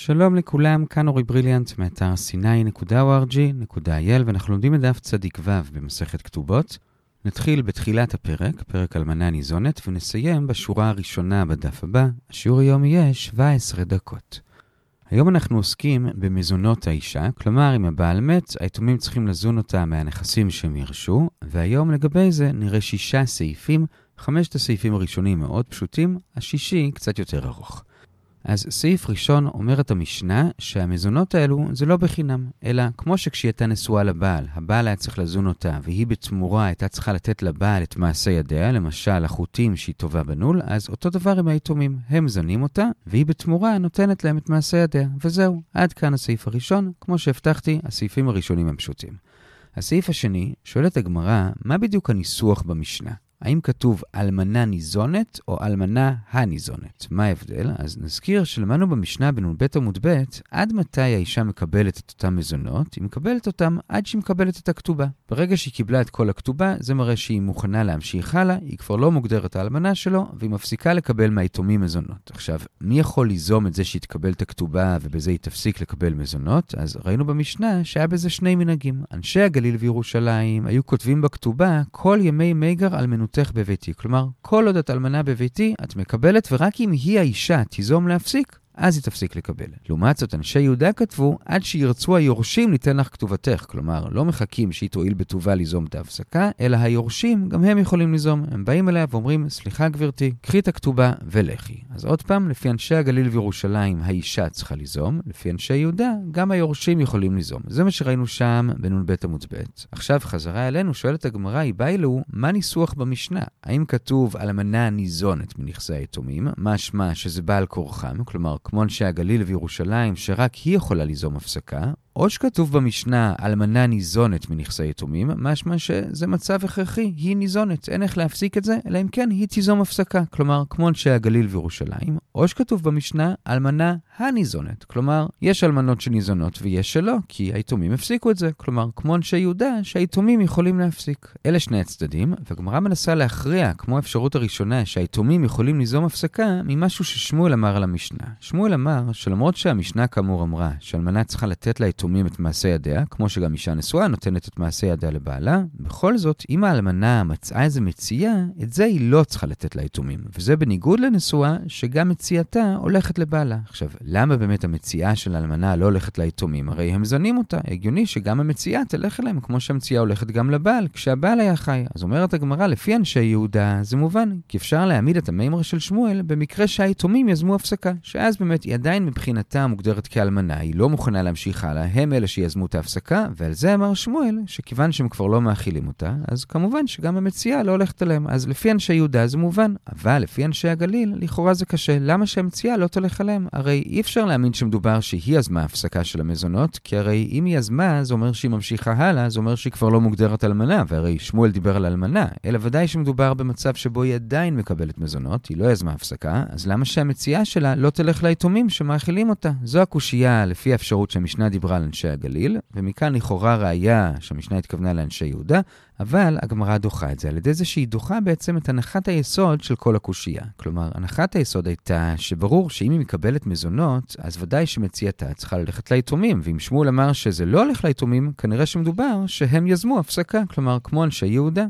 שלום לכולם, כאן אורי בריליאנט מאתר sny.org.il ואנחנו לומדים את דף צדיק ו' במסכת כתובות. נתחיל בתחילת הפרק, פרק אלמנה ניזונת, ונסיים בשורה הראשונה בדף הבא. השיעור היום יהיה 17 דקות. היום אנחנו עוסקים במזונות האישה, כלומר אם הבעל מת, היתומים צריכים לזון אותה מהנכסים שהם ירשו, והיום לגבי זה נראה שישה סעיפים, חמשת הסעיפים הראשונים מאוד פשוטים, השישי קצת יותר ארוך. אז סעיף ראשון אומרת המשנה שהמזונות האלו זה לא בחינם, אלא כמו שכשהיא הייתה נשואה לבעל, הבעל היה צריך לזון אותה, והיא בתמורה הייתה צריכה לתת לבעל את מעשה ידיה, למשל החוטים שהיא טובה בנול, אז אותו דבר עם היתומים, הם זנים אותה, והיא בתמורה נותנת להם את מעשה ידיה, וזהו, עד כאן הסעיף הראשון, כמו שהבטחתי, הסעיפים הראשונים הם פשוטים. הסעיף השני, שואלת הגמרא, מה בדיוק הניסוח במשנה? האם כתוב אלמנה ניזונת או אלמנה הניזונת? מה ההבדל? אז נזכיר שלמדנו במשנה בנ"ב עמוד ב', עד מתי האישה מקבלת את אותם מזונות? היא מקבלת אותם עד שהיא מקבלת את הכתובה. ברגע שהיא קיבלה את כל הכתובה, זה מראה שהיא מוכנה להמשיך הלאה, היא כבר לא מוגדרת האלמנה שלו, והיא מפסיקה לקבל מהיתומים מזונות. עכשיו, מי יכול ליזום את זה שהיא תקבל את הכתובה ובזה היא תפסיק לקבל מזונות? אז ראינו במשנה שהיה בזה שני מנהגים. אנשי הגליל וירושלים היו כותבים בכתובה כל ימי מיגר על מנותך בביתי. כלומר, כל עוד את אלמנה בביתי, את מקבלת, ורק אם היא האישה תיזום להפסיק, אז היא תפסיק לקבל. לעומת זאת, אנשי יהודה כתבו, עד שירצו היורשים ניתן לך כתובתך. כלומר, לא מחכים שהיא תואיל בטובה ליזום את ההפסקה, אלא היורשים, גם הם יכולים ליזום. הם באים אליה ואומרים, סליחה גברתי, קחי את הכתובה ולכי. אז עוד פעם, לפי אנשי הגליל וירושלים, האישה צריכה ליזום, לפי אנשי יהודה, גם היורשים יכולים ליזום. זה מה שראינו שם בנ"ב עמוד ב'. עכשיו, חזרה אלינו, שואלת הגמרא, אלוהו, מה ניסוח במשנה? האם כתוב אלמנה ניזונת מנכסי היתומים, משמע שזה בעל כורחם, כלומר, כמו אנשי הגליל וירושלים, שרק היא יכולה ליזום הפסקה, או שכתוב במשנה, אלמנה ניזונת מנכסי יתומים, משמע שזה מצב הכרחי, היא ניזונת, אין איך להפסיק את זה, אלא אם כן היא תיזום הפסקה, כלומר, כמו אנשי הגליל וירושלים, או שכתוב במשנה, אלמנה הניזונת, כלומר, יש אלמנות שניזונות ויש שלא, כי היתומים הפסיקו את זה, כלומר, כמו אנשי יהודה, שהיתומים יכולים להפסיק. אלה שני הצדדים, והגמרא מנסה להכריע, כמו האפשרות הראשונה, שהיתומים יכולים ליזום הפסקה, ממשהו ששמואל אמר על המשנה. שמואל אמר שלמרות שהמשנה כאמור אמרה שאלמנה צריכה לתת ליתומים יתומים את מעשה ידיה, כמו שגם אישה נשואה נותנת את מעשה ידיה לבעלה. בכל זאת, אם האלמנה מצאה איזה מציאה, את זה היא לא צריכה לתת ליתומים. וזה בניגוד לנשואה, שגם מציאתה הולכת לבעלה. עכשיו, למה באמת המציאה של האלמנה לא הולכת ליתומים? הרי הם זנים אותה. הגיוני שגם המציאה תלך אליהם, כמו שהמציאה הולכת גם לבעל, כשהבעל היה חי. אז אומרת הגמרא, לפי אנשי יהודה, זה מובן, כי אפשר להעמיד את המימרה של שמואל במקרה שהיתומים יזמו הפסקה, שאז באמת היא עדיין מבחינתה מוגדרת כאלמנה, היא לא מוכנה להמשיך הלאה, הם אלה שיזמו את ההפסקה, ועל זה אמר שמואל, שכיוון שהם כבר לא מאכילים אותה, אז כמובן שגם המציאה לא הולכת אליהם. אז לפי אנשי יהודה זה מובן, אבל לפי אנשי הגליל, לכאורה זה קשה. למה שהמציאה לא תלך אליהם? הרי אי אפשר להאמין שמדובר שהיא יזמה הפסקה של המזונות, כי הרי אם היא יזמה, זה אומר שהיא ממשיכה הלאה, זה אומר שהיא כבר לא מוגדרת אלמנה, והרי שמואל דיבר על אלמנה, אלא ודאי שמדובר במצב שבו היא עדיין מקבלת מזונות, היא לא יזמה הפסקה, אז למה שהמציאה שלה לא תלך ליתומים שמאכילים אותה? זו הקושייה לפי האפשרות שהמשנה דיברה על אנשי הגליל, ומכאן לכאורה ראיה שהמשנה התכוונה לאנשי יהודה, אבל הגמרא דוחה את זה על ידי זה שהיא דוחה בעצם את הנחת היסוד של כל הקושייה. כלומר, הנחת היסוד הייתה שברור שאם היא מקבלת מזונות, אז ודאי שמציאתה צריכה ללכת ליתומים, ואם שמואל אמר שזה לא הולך ליתומים, כנראה שמדובר שהם יזמו הפסקה, כלומר, כמו אנשי יהודה.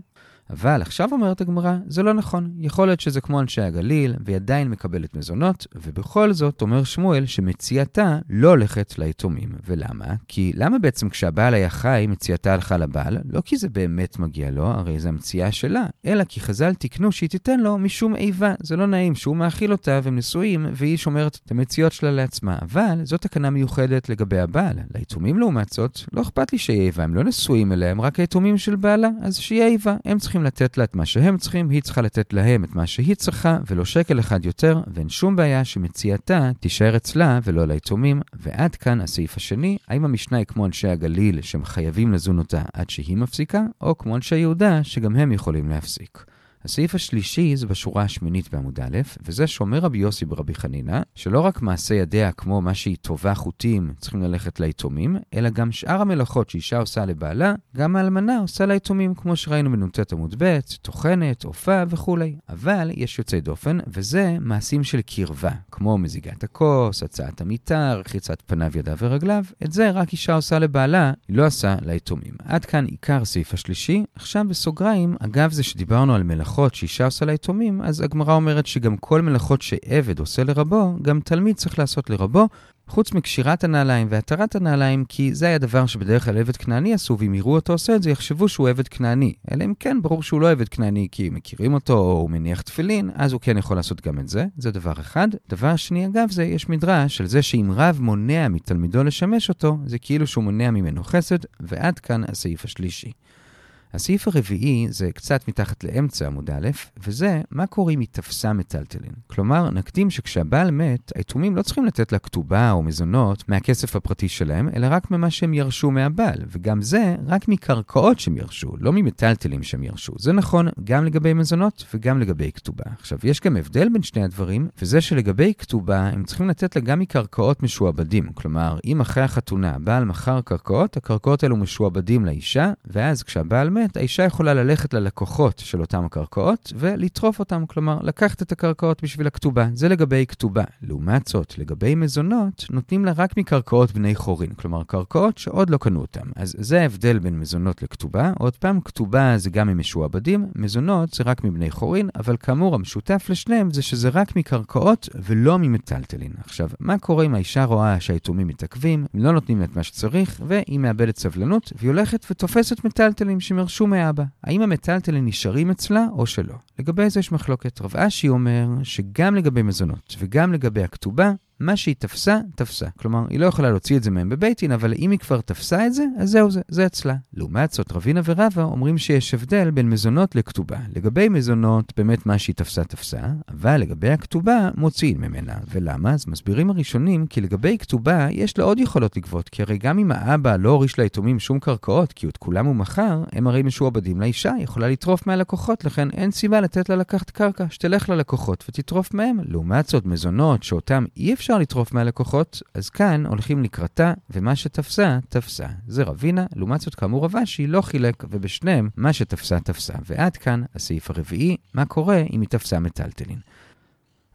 אבל עכשיו אומרת הגמרא, זה לא נכון. יכול להיות שזה כמו אנשי הגליל, והיא עדיין מקבלת מזונות, ובכל זאת אומר שמואל שמציאתה לא הולכת ליתומים. ולמה? כי למה בעצם כשהבעל היה חי, מציאתה הלכה לבעל? לא כי זה באמת מגיע לו, הרי זו המציאה שלה, אלא כי חז"ל תיקנו שהיא תיתן לו משום איבה. זה לא נעים שהוא מאכיל אותה והם נשואים, והיא שומרת את המציאות שלה לעצמה. אבל זו תקנה מיוחדת לגבי הבעל. ליתומים לעומת זאת, לא אכפת לי שיהיה איבה, הם לא נשואים אליהם, רק היתומים של בעלה, אז שיהיה איבה. הם צריכים צריכים לתת לה את מה שהם צריכים, היא צריכה לתת להם את מה שהיא צריכה, ולא שקל אחד יותר, ואין שום בעיה שמציאתה תישאר אצלה ולא ליתומים. ועד כאן הסעיף השני, האם המשנה היא כמו אנשי הגליל שהם חייבים לזון אותה עד שהיא מפסיקה, או כמו אנשי יהודה שגם הם יכולים להפסיק. הסעיף השלישי זה בשורה השמינית בעמוד א', וזה שאומר רבי יוסי ברבי חנינא, שלא רק מעשה ידיה כמו מה שהיא טובה חוטים צריכים ללכת ליתומים, אלא גם שאר המלאכות שאישה עושה לבעלה, גם האלמנה עושה ליתומים, כמו שראינו בנ"ט עמוד ב', טוחנת, עופה וכולי. אבל יש יוצאי דופן, וזה מעשים של קרבה, כמו מזיגת הכוס, הצעת המיטה, רחיצת פניו, ידיו ורגליו, את זה רק אישה עושה לבעלה, היא לא עושה ליתומים. עד כאן עיקר הסעיף השלישי. עכשיו בסוגריים, אגב זה שדיברנו על מלאכות שאישה עושה ליתומים, אז הגמרא אומרת שגם כל מלאכות שעבד עושה לרבו, גם תלמיד צריך לעשות לרבו, חוץ מקשירת הנעליים והתרת הנעליים, כי זה היה דבר שבדרך כלל עבד כנעני עשו, ואם יראו אותו עושה את זה, יחשבו שהוא עבד כנעני. אלא אם כן, ברור שהוא לא עבד כנעני כי מכירים אותו, או הוא מניח תפילין, אז הוא כן יכול לעשות גם את זה. זה דבר אחד. דבר שני, אגב, זה יש מדרש של זה שאם רב מונע מתלמידו לשמש אותו, זה כאילו שהוא מונע ממנו חסד, ועד כאן הסעיף השלישי. הסעיף הרביעי זה קצת מתחת לאמצע עמוד א', וזה מה קורה אם היא תפסה מטלטלין. כלומר, נקדים שכשהבעל מת, היתומים לא צריכים לתת לה כתובה או מזונות מהכסף הפרטי שלהם, אלא רק ממה שהם ירשו מהבעל, וגם זה רק מקרקעות שהם ירשו, לא ממטלטלים שהם ירשו. זה נכון גם לגבי מזונות וגם לגבי כתובה. עכשיו, יש גם הבדל בין שני הדברים, וזה שלגבי כתובה, הם צריכים לתת לה גם מקרקעות משועבדים. כלומר, אם אחרי החתונה הבעל מכר קרקעות, הקרקעות האלו משועבדים לאישה, ואז כשהבעל מת, האישה יכולה ללכת ללקוחות של אותם הקרקעות ולטרוף אותם, כלומר, לקחת את הקרקעות בשביל הכתובה. זה לגבי כתובה. לעומת זאת, לגבי מזונות, נותנים לה רק מקרקעות בני חורין, כלומר, קרקעות שעוד לא קנו אותם. אז זה ההבדל בין מזונות לכתובה. עוד פעם, כתובה זה גם ממשועבדים, מזונות זה רק מבני חורין, אבל כאמור, המשותף לשניהם זה שזה רק מקרקעות ולא ממטלטלין. עכשיו, מה קורה אם האישה רואה שהיתומים מתעכבים, לא נותנים לה את מה שצריך, והיא מאבדת סבלנות, והיא הולכת ותופסת מטלטלים שהם ירשו מאבא. האם המטלטלים נשארים אצלה או שלא? לגבי זה יש מחלוקת. רב אשי אומר שגם לגבי מזונות וגם לגבי הכתובה, מה שהיא תפסה, תפסה. כלומר, היא לא יכולה להוציא את זה מהם בבית דין, אבל אם היא כבר תפסה את זה, אז זהו זה, זה אצלה. לעומת זאת, רבינה ורבא אומרים שיש הבדל בין מזונות לכתובה. לגבי מזונות, באמת מה שהיא תפסה, תפסה, אבל לגבי הכתובה, מוציאים ממנה. ולמה? אז מסבירים הראשונים כי לגבי כתובה, יש לה עוד יכולות לגבות, כי הרי גם אם האבא לא הוריש ליתומים שום קרקעות, כי את כולם הוא מכר, הם הרי משועבדים לאישה, יכולה לטרוף מהלקוחות, לכן אין סיבה לתת לה לקחת קרקע, שתלך ללקוחות ותטרוף מהם. לעומת זאת, מזונות שאותם אי אפשר אפשר לטרוף מהלקוחות, אז כאן הולכים לקראתה, ומה שתפסה, תפסה. זה רבינה, לעומת זאת כאמור רבשי לא חילק, ובשניהם מה שתפסה, תפסה. ועד כאן הסעיף הרביעי, מה קורה אם היא תפסה מטלטלין.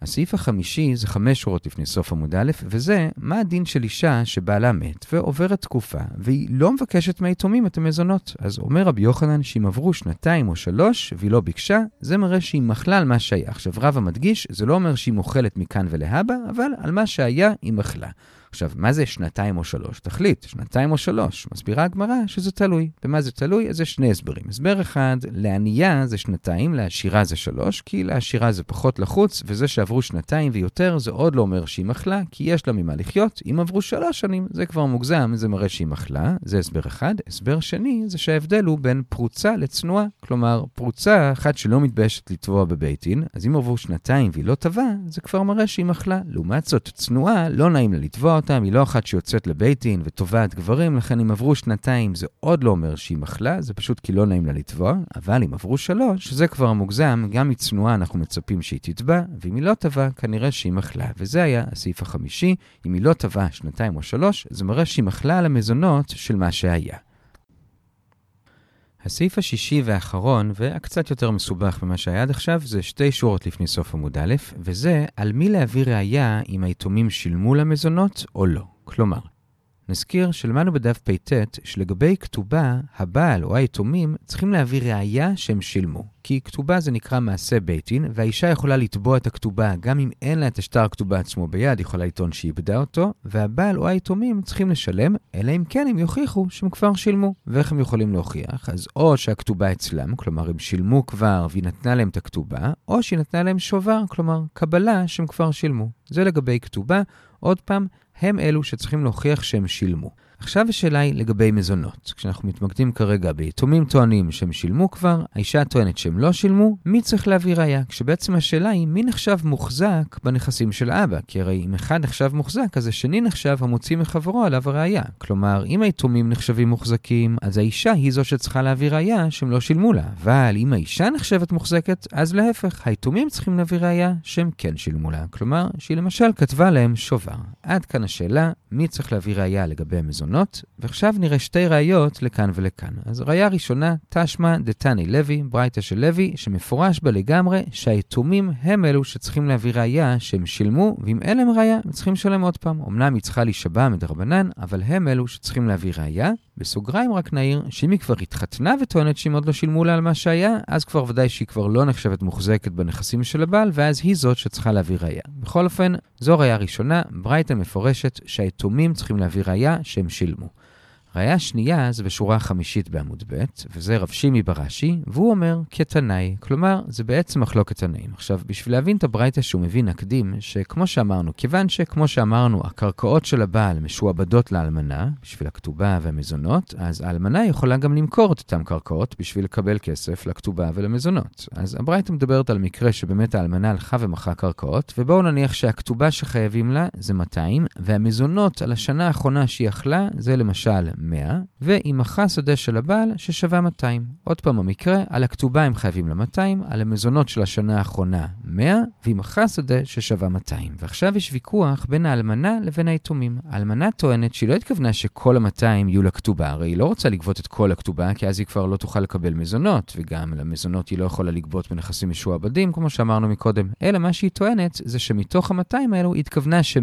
הסעיף החמישי זה חמש שורות לפני סוף עמוד א', וזה מה הדין של אישה שבעלה מת ועוברת תקופה, והיא לא מבקשת מהיתומים את המזונות. אז אומר רבי יוחנן שאם עברו שנתיים או שלוש והיא לא ביקשה, זה מראה שהיא מחלה על מה שהיה. עכשיו רבא מדגיש, זה לא אומר שהיא מוכלת מכאן ולהבא, אבל על מה שהיה היא מחלה. עכשיו, מה זה שנתיים או שלוש? תחליט, שנתיים או שלוש. מסבירה הגמרא שזה תלוי. במה זה תלוי? אז יש שני הסברים. הסבר אחד, לענייה זה שנתיים, לעשירה זה שלוש, כי לעשירה זה פחות לחוץ, וזה שעברו שנתיים ויותר זה עוד לא אומר שהיא מחלה, כי יש לה ממה לחיות. אם עברו שלוש שנים, זה כבר מוגזם, זה מראה שהיא מחלה. זה הסבר אחד. הסבר שני, זה שההבדל הוא בין פרוצה לצנועה. כלומר, פרוצה אחת שלא מתביישת לתבוע בבית דין, אז אם עברו שנתיים והיא לא טבעה, זה כבר מראה שהיא מחלה. לעומת זאת, צנועה, לא נעים לה לתבוע אותם, היא לא אחת שיוצאת לבית דין ותובעת גברים, לכן אם עברו שנתיים זה עוד לא אומר שהיא מחלה, זה פשוט כי לא נעים לה לתבוע, אבל אם עברו שלוש, זה כבר מוגזם, גם מצנועה אנחנו מצפים שהיא תתבע, ואם היא לא תבעה, כנראה שהיא מחלה. וזה היה הסעיף החמישי, אם היא לא תבעה שנתיים או שלוש, זה מראה שהיא מחלה על המזונות של מה שהיה. הסעיף השישי והאחרון, והקצת יותר מסובך ממה שהיה עד עכשיו, זה שתי שורות לפני סוף עמוד א', וזה על מי להביא ראייה אם היתומים שילמו למזונות או לא. כלומר, נזכיר שלמדנו בדף פט שלגבי כתובה, הבעל או היתומים צריכים להביא ראייה שהם שילמו. כי כתובה זה נקרא מעשה בית דין, והאישה יכולה לתבוע את הכתובה גם אם אין לה את השטר הכתובה עצמו ביד, יכולה לטעון שהיא איבדה אותו, והבעל או היתומים צריכים לשלם, אלא אם כן הם יוכיחו שהם כבר שילמו. ואיך הם יכולים להוכיח? אז או שהכתובה אצלם, כלומר הם שילמו כבר והיא נתנה להם את הכתובה, או שהיא נתנה להם שובר, כלומר קבלה שהם כבר שילמו. זה לגבי כתובה. עוד פעם, הם אלו שצריכים להוכיח שהם שילמו. עכשיו השאלה היא לגבי מזונות. כשאנחנו מתמקדים כרגע ביתומים טוענים שהם שילמו כבר, האישה טוענת שהם לא שילמו, מי צריך להביא ראייה? כשבעצם השאלה היא מי נחשב מוחזק בנכסים של האבא, כי הרי אם אחד נחשב מוחזק, אז השני נחשב המוציא מחברו עליו הראייה. כלומר, אם היתומים נחשבים מוחזקים, אז האישה היא זו שצריכה להביא ראייה שהם לא שילמו לה. אבל אם האישה נחשבת מוחזקת, אז להפך, היתומים צריכים להביא ראייה שהם כן שילמו לה. כלומר, שהיא למשל כתבה להם שובר. עד כאן השאלה, מי צריך להביא ראייה לגבי המזונות, ועכשיו נראה שתי ראיות לכאן ולכאן. אז ראייה ראשונה, תשמע דתני לוי, ברייתא של לוי, שמפורש בה לגמרי שהיתומים הם אלו שצריכים להביא ראייה שהם שילמו, ואם אין להם ראייה, הם צריכים לשלם עוד פעם. אמנם היא צריכה להישבע מדרבנן, אבל הם אלו שצריכים להביא ראייה. בסוגריים רק נעיר שאם היא כבר התחתנה וטוענת שאם עוד לא שילמו לה על מה שהיה, אז כבר ודאי שהיא כבר לא נחשבת מוחזקת בנכסים של הבעל, ואז היא זאת שצריכה להביא ראייה. בכל אופן, זו ראייה ראשונה, ברייתא מפורשת שהיתומים צריכים להביא ראייה שהם שילמו. ראיה שנייה זה בשורה החמישית בעמוד ב', וזה רב שימי ברש"י, והוא אומר כתנאי, כלומר, זה בעצם מחלוקת תנאים. עכשיו, בשביל להבין את הברייתא שהוא מביא נקדים, שכמו שאמרנו, כיוון שכמו שאמרנו, הקרקעות של הבעל משועבדות לאלמנה, בשביל הכתובה והמזונות, אז האלמנה יכולה גם למכור את אותן קרקעות בשביל לקבל כסף לכתובה ולמזונות. אז הברייתא מדברת על מקרה שבאמת האלמנה הלכה ומכרה קרקעות, ובואו נניח שהכתובה שחייבים לה זה 200, והמזונות על השנה האחרונה שהיא אכלה זה למשל 100, והיא מכרה שדה של הבעל ששווה 200. עוד פעם המקרה, על הכתובה הם חייבים לה 200, על המזונות של השנה האחרונה 100, והיא מכרה שדה ששווה 200. ועכשיו יש ויכוח בין האלמנה לבין היתומים. האלמנה טוענת שהיא לא התכוונה שכל ה-200 יהיו לכתובה, הרי היא לא רוצה לגבות את כל הכתובה, כי אז היא כבר לא תוכל לקבל מזונות, וגם למזונות היא לא יכולה לגבות בנכסים משועבדים, כמו שאמרנו מקודם. אלא מה שהיא טוענת זה שמתוך ה-200 האלו היא התכוונה ש-100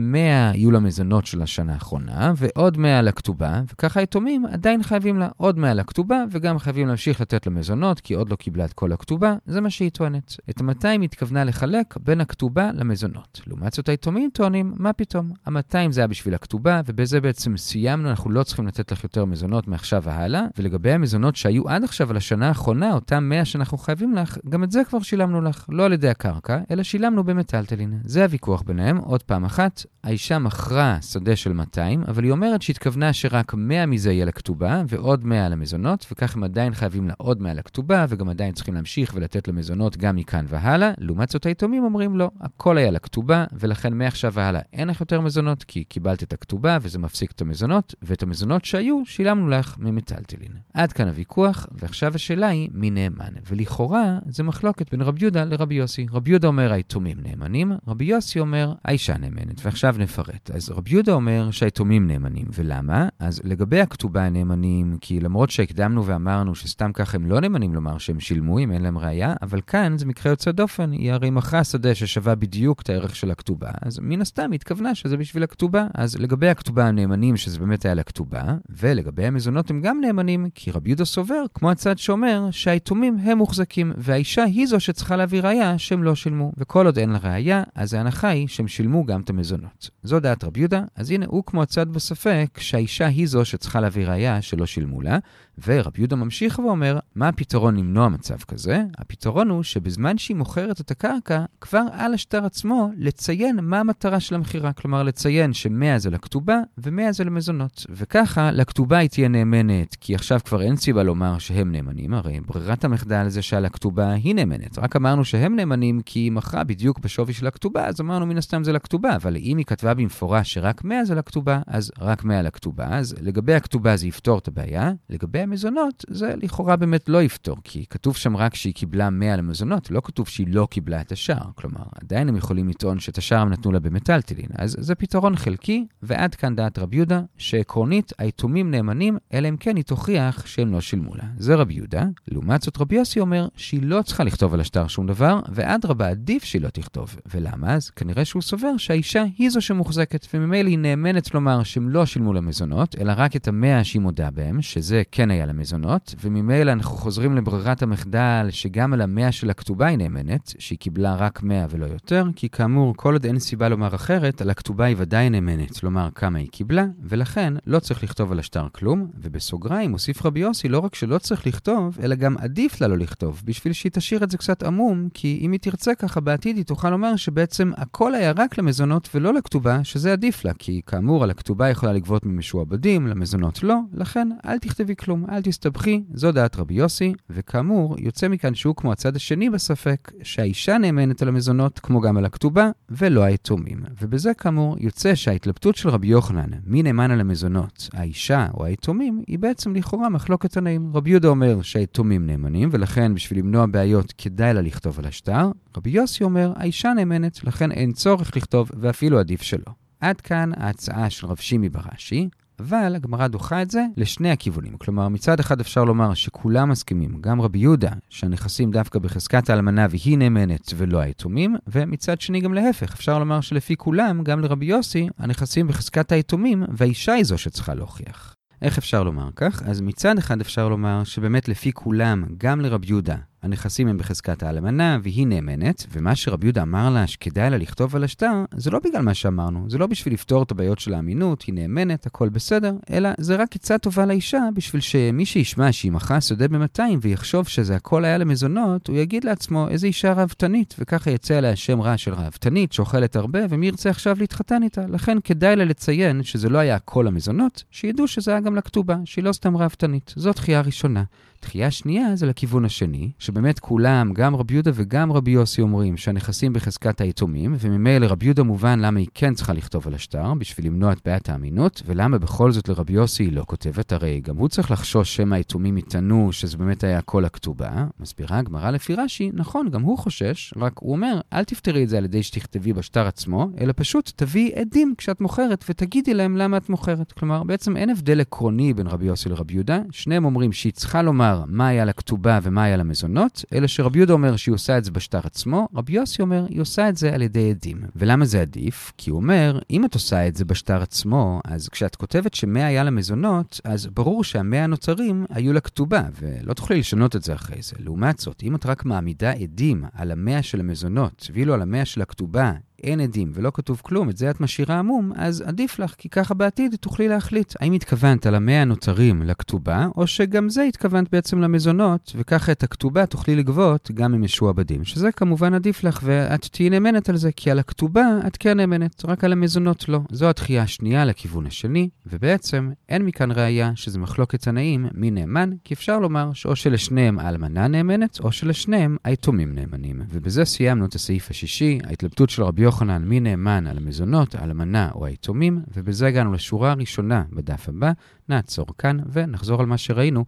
יהיו למזונות של השנה האחרונה, ועוד 100 לכתובה, וככה היתומים עדיין חייבים לה עוד 100 לכתובה, וגם חייבים להמשיך לתת לה מזונות, כי עוד לא קיבלה את כל הכתובה, זה מה שהיא טוענת. את ה-200 התכוונה לחלק בין הכתובה למזונות. לעומת זאת היתומים טוענים, מה פתאום? ה-200 זה היה בשביל הכתובה, ובזה בעצם סיימנו, אנחנו לא צריכים לתת לך יותר מזונות מעכשיו והלאה, ולגבי המזונות שהיו עד עכשיו על השנה האחרונה, אותם 100 שאנחנו חייבים לך, גם את זה כבר שילמנו לך, לא על ידי הקרקע, אלא שילמנו במטלטלין. זה הוויכוח ביניהם, עוד פעם אחת, האישה מכרה שדה של 200, אבל היא אומרת שהתכוונה שרק 100 מזה יהיה לכתובה, ועוד 100 למזונות, וכך הם עדיין חייבים לה עוד 100 לכתובה, וגם עדיין צריכים להמשיך ולתת למזונות גם מכאן והלאה. לעומת זאת היתומים אומרים לא, הכל היה לכתובה, ולכן מעכשיו והלאה אין לך יותר מזונות, כי קיבלת את הכתובה וזה מפסיק את המזונות, ואת המזונות שהיו, שילמנו לך ממטלטלין. עד כאן הוויכוח, ועכשיו השאלה היא מי נאמן. ולכאורה זה מחלוקת בין רבי יהודה לרבי יוסי. רבי יהודה אומר היתומים נאמנים, רבי יוסי אומר האישה נאמנת. ועכשיו נפרט. אז רבי יהודה אומר שהיתומים נאמנים, ולמה? אז לגבי הכתובה הנאמנים, כי למרות שהקדמנו ואמרנו שסתם ככה הם לא נאמנים לומר שהם שילמו אם אין להם ראייה, אבל כאן זה מקרה יוצא דופן, היא הרי מכרה שדה ששווה בדיוק את הערך של הכתובה, אז מן הסתם היא התכוונה שזה בשביל הכתובה. אז לגבי הכתובה הנאמנים, שזה באמת היה לכתובה, ולגבי המזונות הם גם נאמנים, כי רבי יהודה סובר, כמו הצד שאומר, שהיתומים הם מוחזקים, והאישה היא זו שצריכה להביא ראייה שהם לא שילמו. וכל עוד אין לה ראייה, אז ההנחה היא שהם שילמו גם את המזונות. זו דעת רבי יהודה, אז הנה הוא כמו הצד בספק, שהאישה היא זו שצריכה להביא ראייה שלא שילמו לה, ורבי יהודה ממשיך ואומר, מה הפתרון למנוע מצב כזה? הפתרון הוא שבזמן שהיא מוכרת את הקרקע, כבר על השטר עצמו לציין מה המטרה של המכירה. כלומר, לציין ש-100 זה לכתובה ו-100 זה למזונות. וככה, לכתובה היא תהיה נאמנת, כי עכשיו כבר אין סיבה לומר שהם נאמנים, הרי ברירת המחדל זה שעל הכתובה היא נאמנת. רק אמרנו שהם נאמנים כי היא מכרה בדיוק בשווי של הכתובה, אז אמרנו מן הסתם זה לכתובה, אבל אם היא כתבה במפורש שרק 100 זה לכתובה, אז רק 100 לכתובה. אז לגבי הכתובה זה יפתור את הבעיה, לגבי המזונות זה לכאורה באמת לא יפתור, כי כתוב שם רק שהיא קיבלה 100 למזונות, לא כתוב שהיא לא קיבלה את השאר. כלומר, עדיין הם יכולים לטעון שאת השאר הם נתנו לה במטלטלין. אז זה פתרון חלקי, ועד כאן דעת רבי יהודה, שעקרונית היתומים נאמנים, אלא אם כן היא תוכיח שהם לא שילמו לה. זה רבי יהודה. לעומת זאת רבי יוסי אומר שהיא לא צריכה לכתוב על השטר שום דבר, ואדרבה עדיף שהיא לא תכתוב. ולמה? אז כנראה שהוא סובר שהאישה היא זו שמוחזקת, וממילא היא נאמנת לומר שהם לא שילמו לה מזונות, אלא רק את המאה שהיא מודה בהם, שזה כן היה היה למזונות, וממילא אנחנו חוזרים לברירת המחדל שגם על המאה של הכתובה היא נאמנת, שהיא קיבלה רק 100 ולא יותר, כי כאמור, כל עוד אין סיבה לומר אחרת, על הכתובה היא ודאי נאמנת, לומר כמה היא קיבלה, ולכן לא צריך לכתוב על השטר כלום, ובסוגריים מוסיף רבי יוסי לא רק שלא צריך לכתוב, אלא גם עדיף לה לא לכתוב, בשביל שהיא תשאיר את זה קצת עמום, כי אם היא תרצה ככה בעתיד, היא תוכל לומר שבעצם הכל היה רק למזונות ולא לכתובה, שזה עדיף לה, כי כאמור, על הכתובה יכולה לגבות ממשועבדים, למזונות לא, לכן אל תכתבי כלום, אל תסתבכי, זו דעת רבי יוסי, וכאמור, יוצא מכאן שהוא כמו הצד השני בספק, שהאישה נאמנת על המזונות כמו גם על הכתובה, ולא היתומים. ובזה כאמור, יוצא שההתלבטות של רבי יוחנן, מי נאמן על המזונות, האישה או היתומים, היא בעצם לכאורה מחלוקת תנאים. רבי יהודה אומר שהיתומים נאמנים, ולכן בשביל למנוע בעיות כדאי לה לכתוב על השטר. רבי יוסי אומר, האישה נאמנת, לכן אין צורך לכתוב, ואפילו עדיף שלא. עד כאן ההצעה של רב שימי בראשי, אבל הגמרא דוחה את זה לשני הכיוונים. כלומר, מצד אחד אפשר לומר שכולם מסכימים, גם רבי יהודה, שהנכסים דווקא בחזקת האלמנה והיא נאמנת ולא היתומים, ומצד שני גם להפך, אפשר לומר שלפי כולם, גם לרבי יוסי, הנכסים בחזקת היתומים, והאישה היא זו שצריכה להוכיח. איך אפשר לומר כך? אז מצד אחד אפשר לומר שבאמת לפי כולם, גם לרבי יהודה, הנכסים הם בחזקת האלמנה, והיא נאמנת, ומה שרבי יהודה אמר לה שכדאי לה לכתוב על השטר, זה לא בגלל מה שאמרנו, זה לא בשביל לפתור את הבעיות של האמינות, היא נאמנת, הכל בסדר, אלא זה רק עצה טובה לאישה, בשביל שמי שישמע שהיא מכרה שדה ב-200 ויחשוב שזה הכל היה למזונות, הוא יגיד לעצמו איזה אישה ראוותנית, וככה יצא עליה שם רע של ראוותנית, שאוכלת הרבה, ומי ירצה עכשיו להתחתן איתה. לכן כדאי לה לציין שזה לא היה הכל המזונות, שידעו שזה היה גם לכתובה, שהיא לא סתם ראוותנית. זו דחייה ראשונה. תחייה שנייה זה לכיוון השני, שבאמת כולם, גם רבי יהודה וגם רבי יוסי אומרים שהנכסים בחזקת היתומים, וממילא רבי יהודה מובן למה היא כן צריכה לכתוב על השטר, בשביל למנוע את בעיית האמינות, ולמה בכל זאת לרבי יוסי היא לא כותבת, הרי גם הוא צריך לחשוש שמא היתומים יטענו שזה באמת היה כל הכתובה. מסבירה הגמרא לפי רש"י, נכון, גם הוא חושש, רק הוא אומר, אל תפתרי את זה על ידי שתכתבי בשטר עצמו, אלא פשוט תביאי עדים כשאת מוכרת ותגידי להם למה את מוכרת. כלומר, בעצם אין הבדל עקרוני בין רבי יוסי לרבי יהודה, שניהם אומרים שהיא צריכה לומר לומר מה היה לכתובה ומה היה למזונות, אלא שרבי יהודה אומר שהיא עושה את זה בשטר עצמו, רבי יוסי אומר, היא עושה את זה על ידי עדים. ולמה זה עדיף? כי הוא אומר, אם את עושה את זה בשטר עצמו, אז כשאת כותבת שמאה היה למזונות, אז ברור שהמאה הנוצרים היו לכתובה, ולא תוכלי לשנות את זה אחרי זה. לעומת זאת, אם את רק מעמידה עדים על המאה של המזונות, ואילו על המאה של הכתובה אין עדים ולא כתוב כלום, את זה את משאירה עמום, אז עדיף לך, כי ככה בעתיד תוכלי להחליט האם התכוונת על המאה הנותרים לכתובה, או שגם זה התכוונת בעצם למזונות, וככה את הכתובה תוכלי לגבות גם עם משועבדים, שזה כמובן עדיף לך, ואת תהיי נאמנת על זה, כי על הכתובה את כן נאמנת, רק על המזונות לא. זו התחייה השנייה לכיוון השני, ובעצם אין מכאן ראייה שזה מחלוקת תנאים מי נאמן, כי אפשר לומר שאו שלשניהם האלמנה נאמנת, או שלשניהם היתומים נאמנים. ובזה סיימנו את הסעיף השישי, ההתלבטות של רבי יוחנן מי נאמן על המזונות, האלמנה או היתומים, ובזה הגענו לשורה הראשונה בדף הבא. נעצור כאן ונחזור על מה שראינו.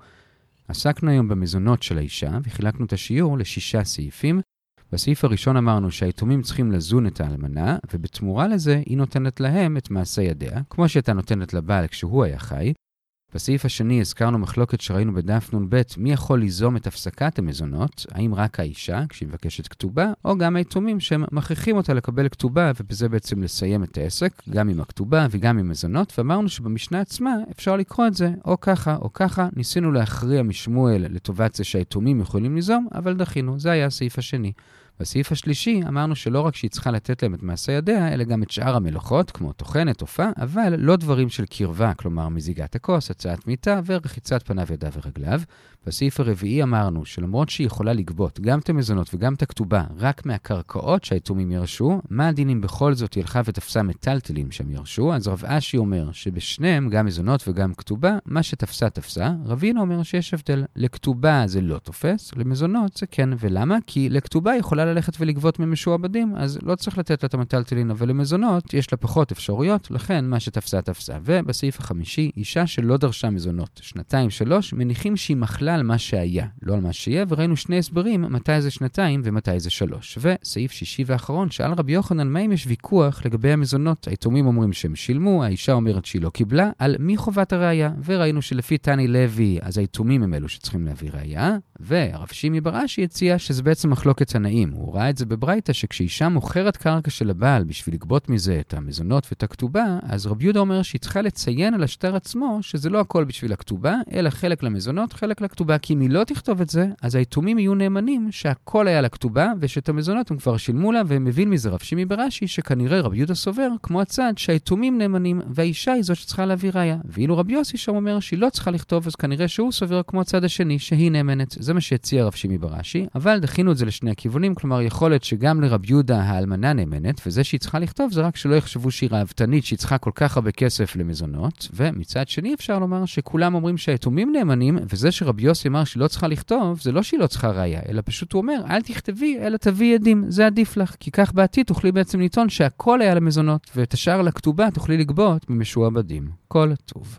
עסקנו היום במזונות של האישה וחילקנו את השיעור לשישה סעיפים. בסעיף הראשון אמרנו שהיתומים צריכים לזון את האלמנה, ובתמורה לזה היא נותנת להם את מעשה ידיה, כמו שהייתה נותנת לבעל כשהוא היה חי. בסעיף השני הזכרנו מחלוקת שראינו בדף נ"ב, מי יכול ליזום את הפסקת המזונות, האם רק האישה, כשהיא מבקשת כתובה, או גם היתומים שהם מכריחים אותה לקבל כתובה, ובזה בעצם לסיים את העסק, גם עם הכתובה וגם עם מזונות, ואמרנו שבמשנה עצמה אפשר לקרוא את זה או ככה או ככה. ניסינו להכריע משמואל לטובת זה שהיתומים יכולים ליזום, אבל דחינו, זה היה הסעיף השני. בסעיף השלישי אמרנו שלא רק שהיא צריכה לתת להם את מעשה ידיה, אלא גם את שאר המלאכות, כמו טוחנת, עופה, אבל לא דברים של קרבה, כלומר מזיגת הכוס, הצעת מיטה ורחיצת פניו, ידיו ורגליו. בסעיף הרביעי אמרנו שלמרות שהיא יכולה לגבות גם את המזונות וגם את הכתובה רק מהקרקעות שהיתומים ירשו, מה הדין אם בכל זאת היא הלכה ותפסה מטלטלים שהם ירשו? אז רב אשי אומר שבשניהם, גם מזונות וגם כתובה, מה שתפסה תפסה. רבינו אומר שיש הבדל. לכתובה זה לא תופס, למזונות זה כן. ולמה? כי לכתובה יכולה ללכת ולגבות ממשועבדים, אז לא צריך לתת לה את המטלטלין, אבל למזונות יש לה פחות אפשרויות, לכן מה שתפסה תפסה. ובסעיף החמישי, אישה שלא דרשה מזונות, שנתיים-שלוש, מניחים שהיא מחלה על מה שהיה, לא על מה שיהיה, וראינו שני הסברים מתי זה שנתיים ומתי זה שלוש. וסעיף שישי ואחרון, שאל רבי יוחנן, מה אם יש ויכוח לגבי המזונות? היתומים אומרים שהם שילמו, האישה אומרת שהיא לא קיבלה, על מי חובת הראייה? וראינו שלפי תני לוי, אז היתומים הם אלו שצריכים להביא ראייה, והרב שימי בראשי הציע שזה בעצם מחלוקת תנאים. הוא ראה את זה בברייתא, שכשאישה מוכרת קרקע של הבעל בשביל לגבות מזה את המזונות ואת הכתובה, אז רבי יהודה אומר שהיא צריכה לציין על השטר עצמו שזה לא הכל בשביל הכתובה, אלא חלק למזונות, חלק לכתובה. כי אם היא לא תכתוב את זה, אז היתומים יהיו נאמנים שהכל היה לכתובה, ושאת המזונות הם כבר שילמו לה, והם מבין מזה רב שימי ברש"י, שכנראה רבי יהודה סובר, כמו הצד, שהיתומים נאמנים, והאישה היא זו שצריכה להביא ראיה. ואילו רבי יוסי שם אומר שהיא לא צריכה לכתוב, אז כנראה שהוא סובר כמו הצד השני, שהיא נאמנת. זה מה שהציע רב שימי ברש"י, אבל דחינו את זה לשני הכיוונים, כלומר יכול להיות שגם לרב יהודה האלמנה נאמנת, וזה שהיא צריכה לכתוב זה רק שלא יחשבו שהיא ראוותנית, שהיא צריכה כל כך הרבה כסף למזונות, ומצד שני אפשר לומר שכולם אומרים שהיתומים נאמנים, וזה שרבי יוסי אמר שהיא לא צריכה לכתוב, זה לא שהיא לא צריכה ראייה, אלא פשוט הוא אומר, אל תכתבי, אלא תביאי עדים, זה עדיף לך, כי כך בעתיד תוכלי בעצם לטעון שהכל היה למזונות, ואת השאר לכתובה תוכלי לגבות ממשועבדים. כל טוב.